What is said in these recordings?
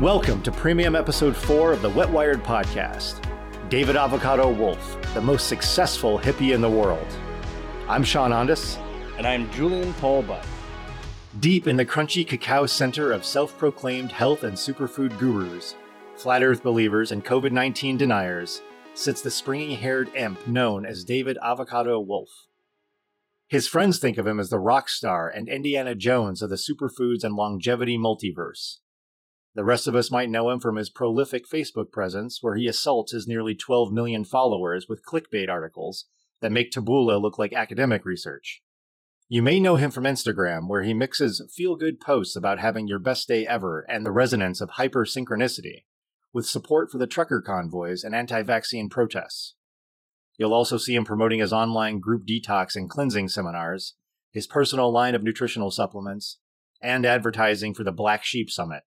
Welcome to premium episode 4 of the Wet Wired podcast. David Avocado Wolf, the most successful hippie in the world. I'm Sean Ondas. And I'm Julian Paul Butt. Deep in the crunchy cacao center of self proclaimed health and superfood gurus, flat earth believers, and COVID 19 deniers sits the springy haired imp known as David Avocado Wolf. His friends think of him as the rock star and Indiana Jones of the superfoods and longevity multiverse. The rest of us might know him from his prolific Facebook presence, where he assaults his nearly 12 million followers with clickbait articles that make Taboola look like academic research. You may know him from Instagram, where he mixes feel good posts about having your best day ever and the resonance of hyper synchronicity, with support for the trucker convoys and anti vaccine protests. You'll also see him promoting his online group detox and cleansing seminars, his personal line of nutritional supplements, and advertising for the Black Sheep Summit,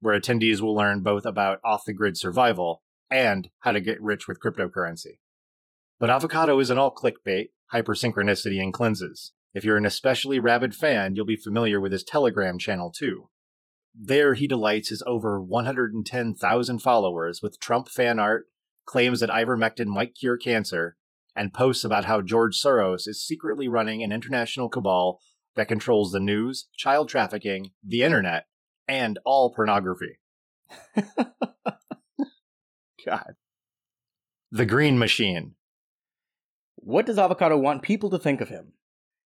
where attendees will learn both about off the grid survival and how to get rich with cryptocurrency. But avocado isn't all clickbait, hypersynchronicity, and cleanses. If you're an especially rabid fan, you'll be familiar with his Telegram channel too. There, he delights his over 110,000 followers with Trump fan art, claims that ivermectin might cure cancer, and posts about how George Soros is secretly running an international cabal that controls the news, child trafficking, the internet, and all pornography. God. The Green Machine. What does Avocado want people to think of him?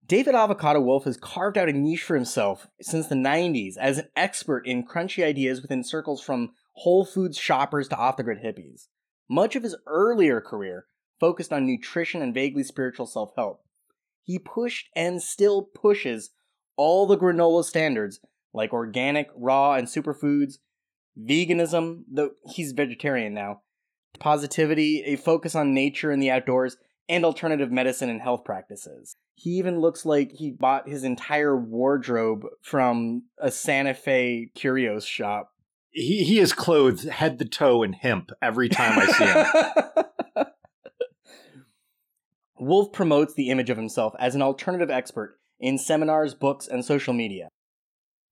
David Avocado Wolf has carved out a niche for himself since the 90s as an expert in crunchy ideas within circles from Whole Foods shoppers to off the grid hippies. Much of his earlier career focused on nutrition and vaguely spiritual self help. He pushed and still pushes all the granola standards like organic, raw, and superfoods, veganism, though he's vegetarian now, positivity, a focus on nature and the outdoors, and alternative medicine and health practices. He even looks like he bought his entire wardrobe from a Santa Fe curios shop. He, he is clothed head to toe in hemp every time I see him. Wolf promotes the image of himself as an alternative expert in seminars, books, and social media.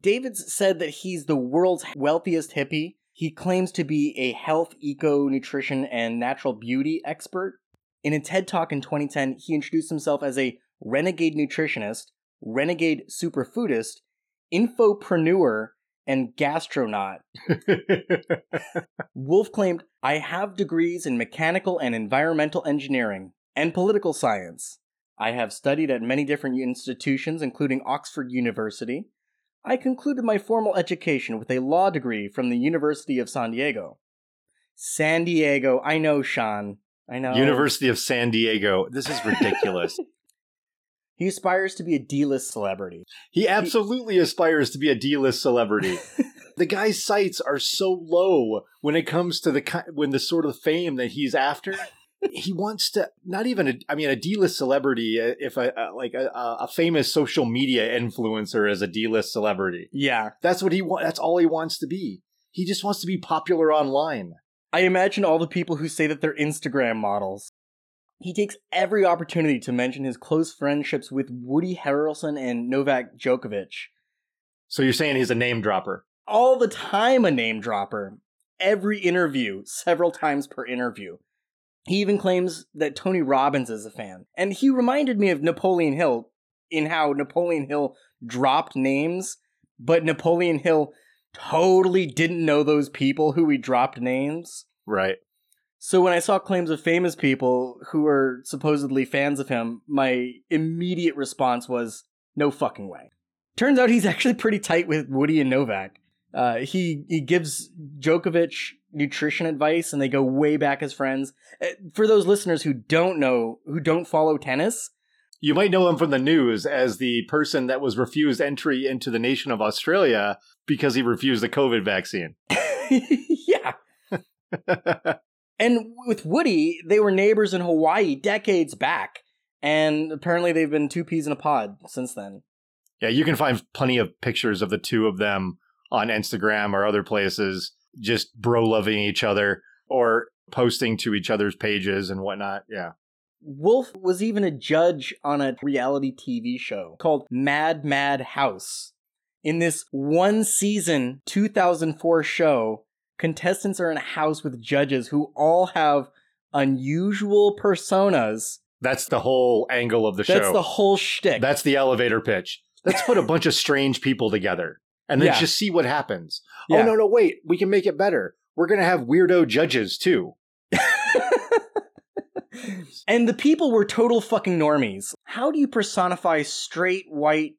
David's said that he's the world's wealthiest hippie. He claims to be a health, eco, nutrition, and natural beauty expert. In a TED Talk in 2010, he introduced himself as a renegade nutritionist, renegade superfoodist, infopreneur, and gastronaut. Wolf claimed, I have degrees in mechanical and environmental engineering and political science. I have studied at many different institutions, including Oxford University. I concluded my formal education with a law degree from the University of San Diego. San Diego, I know, Sean. I know. University of San Diego. This is ridiculous. he aspires to be a D-list celebrity. He absolutely he... aspires to be a D-list celebrity. the guy's sights are so low when it comes to the when the sort of fame that he's after. He wants to not even a, I mean a D-list celebrity uh, if a, a like a, a, famous social media influencer is a D-list celebrity. Yeah. That's what he wants that's all he wants to be. He just wants to be popular online. I imagine all the people who say that they're Instagram models. He takes every opportunity to mention his close friendships with Woody Harrelson and Novak Djokovic. So you're saying he's a name dropper? All the time a name dropper. Every interview, several times per interview. He even claims that Tony Robbins is a fan. And he reminded me of Napoleon Hill in how Napoleon Hill dropped names, but Napoleon Hill totally didn't know those people who he dropped names. Right. So when I saw claims of famous people who were supposedly fans of him, my immediate response was, no fucking way. Turns out he's actually pretty tight with Woody and Novak. Uh, he he gives Djokovic nutrition advice, and they go way back as friends. Uh, for those listeners who don't know, who don't follow tennis, you might know him from the news as the person that was refused entry into the nation of Australia because he refused the COVID vaccine. yeah. and with Woody, they were neighbors in Hawaii decades back, and apparently they've been two peas in a pod since then. Yeah, you can find plenty of pictures of the two of them on Instagram or other places, just bro loving each other or posting to each other's pages and whatnot. Yeah. Wolf was even a judge on a reality TV show called Mad Mad House, In this one season 2004 show, contestants are in a house with judges who all have unusual personas. That's the whole angle of the show. That's the whole shtick. That's the elevator pitch. Let's put a bunch of strange people together and then Yeah. just see what happens. Oh, yeah. Oh, no, no, wait. We can make it better. We're going to have weirdo judges too. and the people were total fucking normies. How do you personify straight, white,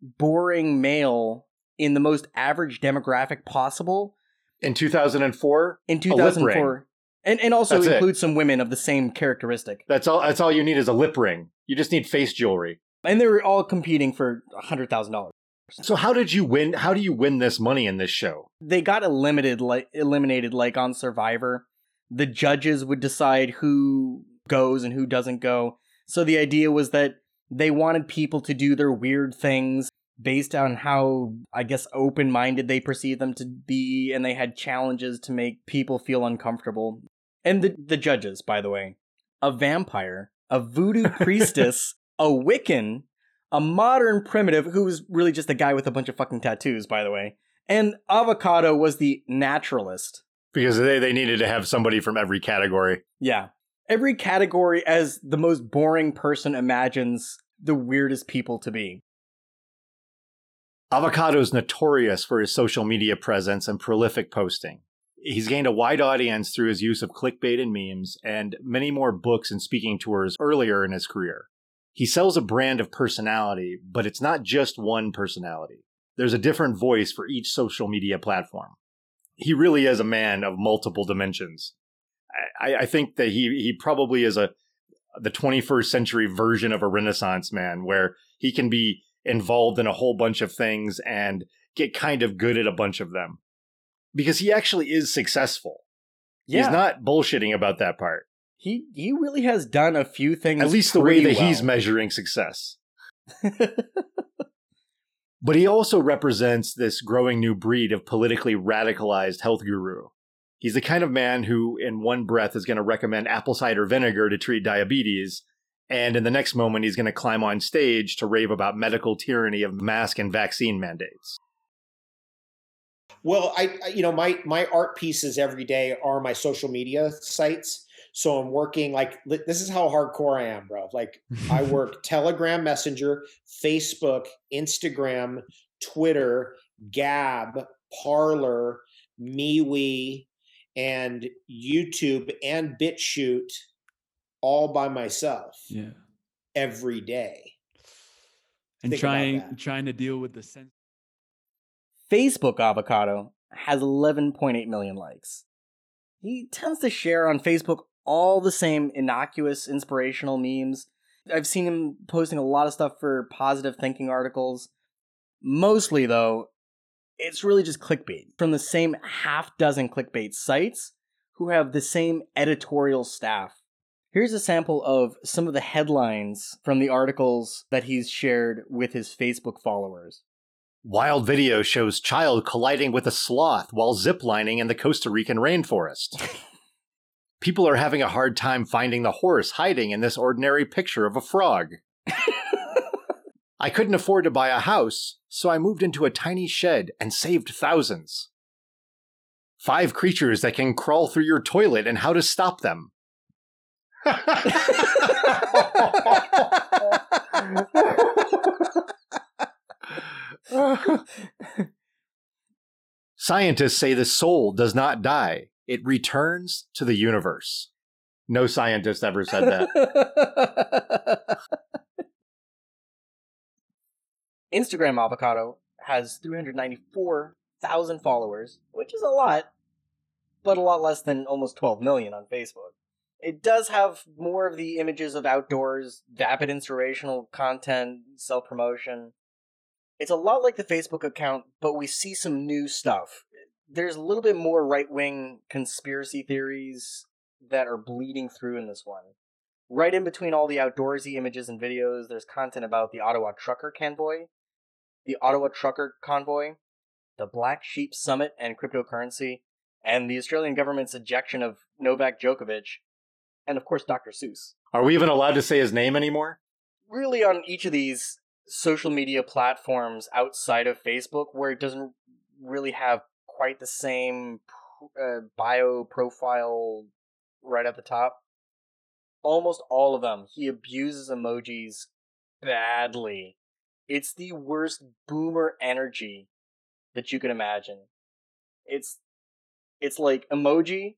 boring male in the most average demographic possible In 2004, in 2004? And, and also That's it. include some women of the same characteristic. that's all that's all you need is a lip ring. You just need face jewelry. And they were all competing for $100,000. So how did you win? How do you win this money in this show? They got eliminated like eliminated like on Survivor. The judges would decide who goes and who doesn't go. So the idea was that they wanted people to do their weird things based on how I guess open-minded they perceive them to be and they had challenges to make people feel uncomfortable. And the the judges, by the way, a vampire, a voodoo priestess, a Wiccan, a modern primitive who was really just a guy with a bunch of fucking tattoos, by the way. And Avocado was the naturalist. Because they, they needed to have somebody from every category. Yeah. Every category as the most boring person imagines the weirdest people to be. Avocado is notorious for his social media presence and prolific posting. He's gained a wide audience through his use of clickbait and memes, and many more books and speaking tours earlier in his career. He sells a brand of personality, but it's not just one personality. There's a different voice for each social media platform. He really is a man of multiple dimensions. I, I think that he he probably is a the 21st century version of a Renaissance man, where he can be involved in a whole bunch of things and get kind of good at a bunch of them because he actually is successful. Yeah. He's not bullshitting about that part. He he really has done a few things At least the way pretty that he's measuring success. But he also represents this growing new breed of politically radicalized health guru. He's the kind of man who, in one breath, is going to recommend apple cider vinegar to treat diabetes, and in the next moment, he's going to climb on stage to rave about medical tyranny of mask and vaccine mandates. Well, I, I- you know, my my art pieces every day are my social media sites. So I'm working like this is how hardcore I am, bro. Like I work Telegram Messenger, Facebook, Instagram, Twitter, Gab, Parler, MeWe, and YouTube and BitChute all by myself yeah. every day. And Think trying trying to deal with the sense Facebook Avocado has 11.8 million likes. He tends to share on Facebook all the same innocuous, inspirational memes. I've seen him posting a lot of stuff for positive thinking articles. Mostly, though, it's really just clickbait from the same half dozen clickbait sites who have the same editorial staff. Here's a sample of some of the headlines from the articles that he's shared with his Facebook followers. Wild video shows child colliding with a sloth while ziplining in the Costa Rican rainforest. People are having a hard time finding the horse hiding in this ordinary picture of a frog. I couldn't afford to buy a house, so I moved into a tiny shed and saved thousands. Five creatures that can crawl through your toilet and how to stop them. Scientists say the soul does not die, it returns to the universe. No scientist ever said that. Instagram Avocado has 394,000 followers, which is a lot, but a lot less than almost 12 million on Facebook. It does have more of the images of outdoors, vapid inspirational content, self promotion. It's a lot like the Facebook account, but we see some new stuff. There's a little bit more right wing conspiracy theories that are bleeding through in this one. Right in between all the outdoorsy images and videos, there's content about the Ottawa Trucker Convoy, the Ottawa Trucker Convoy, the Black Sheep Summit and cryptocurrency, and the Australian government's ejection of Novak Djokovic, and of course Dr. Seuss. Are we even allowed to say his name anymore? Really, on each of these, social media platforms outside of Facebook where it doesn't really have quite the same uh, bio profile right at the top. Almost all of them, he abuses emojis badly. It's the worst boomer energy that you can imagine. It's it's like emoji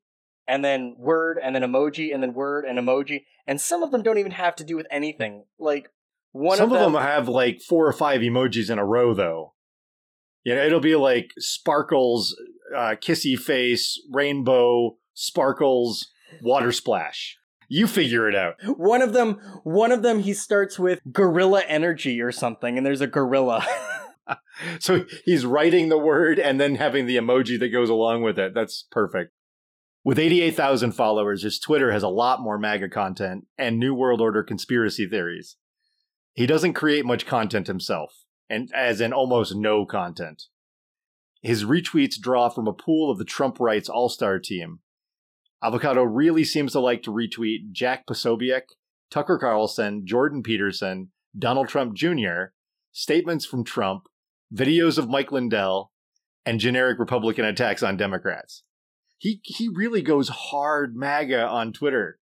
and then word and then emoji and then word and emoji and some of them don't even have to do with anything. Like one Some of them, have like four or five emojis in a row, though. You know, it'll be like sparkles, uh, kissy face, rainbow, sparkles, water splash. You figure it out. one of them one of them he starts with gorilla energy or something and there's a gorilla. So he's writing the word and then having the emoji that goes along with it. That's perfect. With 88,000 followers, his Twitter has a lot more MAGA content and New World Order conspiracy theories. He doesn't create much content himself, and as in almost no content. His retweets draw from a pool of the Trump Rights All Star team. Avocado really seems to like to retweet Jack Posobiec, Tucker Carlson, Jordan Peterson, Donald Trump Jr., statements from Trump, videos of Mike Lindell, and generic Republican attacks on Democrats. He he really goes hard MAGA on Twitter.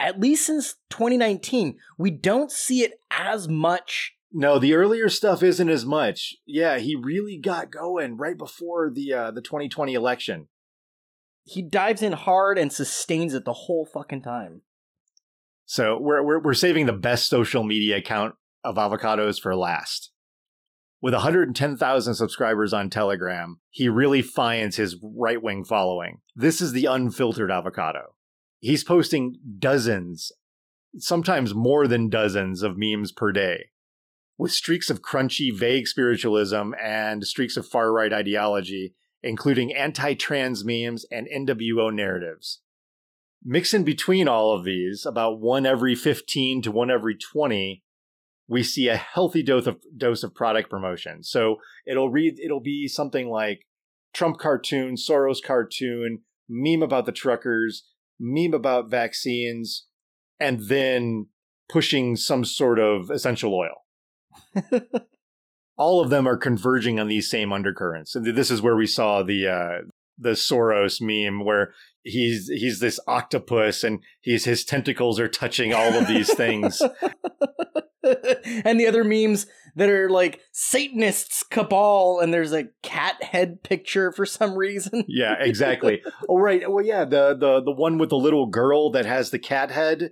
At least since 2019, we don't see it as much. No, the earlier stuff isn't as much. Yeah, he really got going right before the uh, the 2020 election. He dives in hard and sustains it the whole fucking time. So we're we're we're saving the best social media account of avocados for last. With 110,000 subscribers on Telegram, he really finds his right wing following. This is the unfiltered avocado. He's posting dozens, sometimes more than dozens of memes per day, with streaks of crunchy, vague spiritualism and streaks of far right ideology, including anti trans memes and NWO narratives. Mix in between all of these, about one every 15 to one every 20, we see a healthy dose of dose of product promotion. So it'll read it'll be something like Trump cartoon, Soros cartoon, meme about the truckers, meme about vaccines, and then pushing some sort of essential oil. All of them are converging on these same undercurrents. And this is where we saw the uh, the Soros meme where he's he's this octopus and he's his tentacles are touching all of these things. and the other memes that are like Satanists cabal, and there's a cat head picture for some reason. yeah, exactly. Oh, right. Well, yeah, the the the one with the little girl that has the cat head,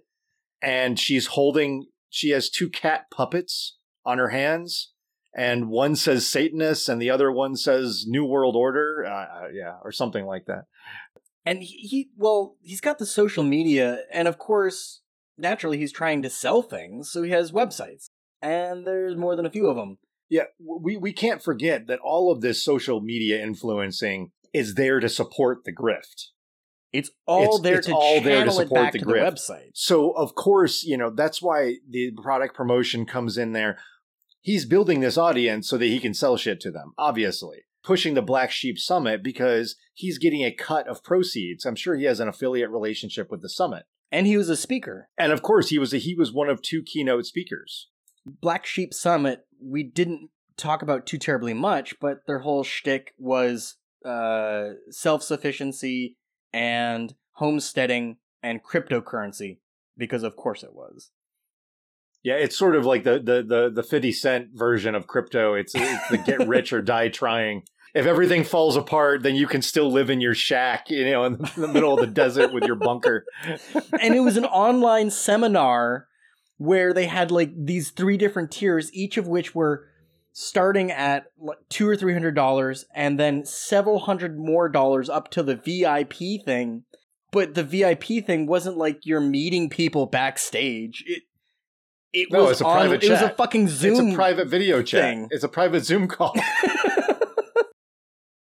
and she's holding. She has two cat puppets on her hands, and one says Satanist, and the other one says New World Order. Uh, uh, yeah, or something like that. And he, he, well, he's got the social media, and of course, naturally, he's trying to sell things, so he has websites, and there's more than a few of them. Yeah, we we can't forget that all of this social media influencing is there to support the grift. It's all It's- there it's to all there to support the to grift. the website. So of course, you know, that's why the product promotion comes in there. He's building this audience so that he can sell shit to them, obviously. Pushing the Black Sheep Summit because he's getting a cut of proceeds. I'm sure he has an affiliate relationship with the summit. And he was a speaker. And of course, he was a, he was one of two keynote speakers. Black Sheep Summit, we didn't talk about too terribly much, but their whole shtick was uh, self sufficiency and homesteading and cryptocurrency, because of course it was. Yeah, it's sort of like the the the, the 50 cent version of crypto. It's, it's the get rich or die trying. If everything falls apart, then you can still live in your shack, you know, in the middle of the desert with your bunker. and it was an online seminar where they had like these three different tiers, each of which were starting at two or three hundred dollars, and then several hundred more dollars up to the VIP thing. But the VIP thing wasn't like you're meeting people backstage. It it No, was it's a on- private It was a fucking Zoom. It's a private video chat. thing. It's a private Zoom call.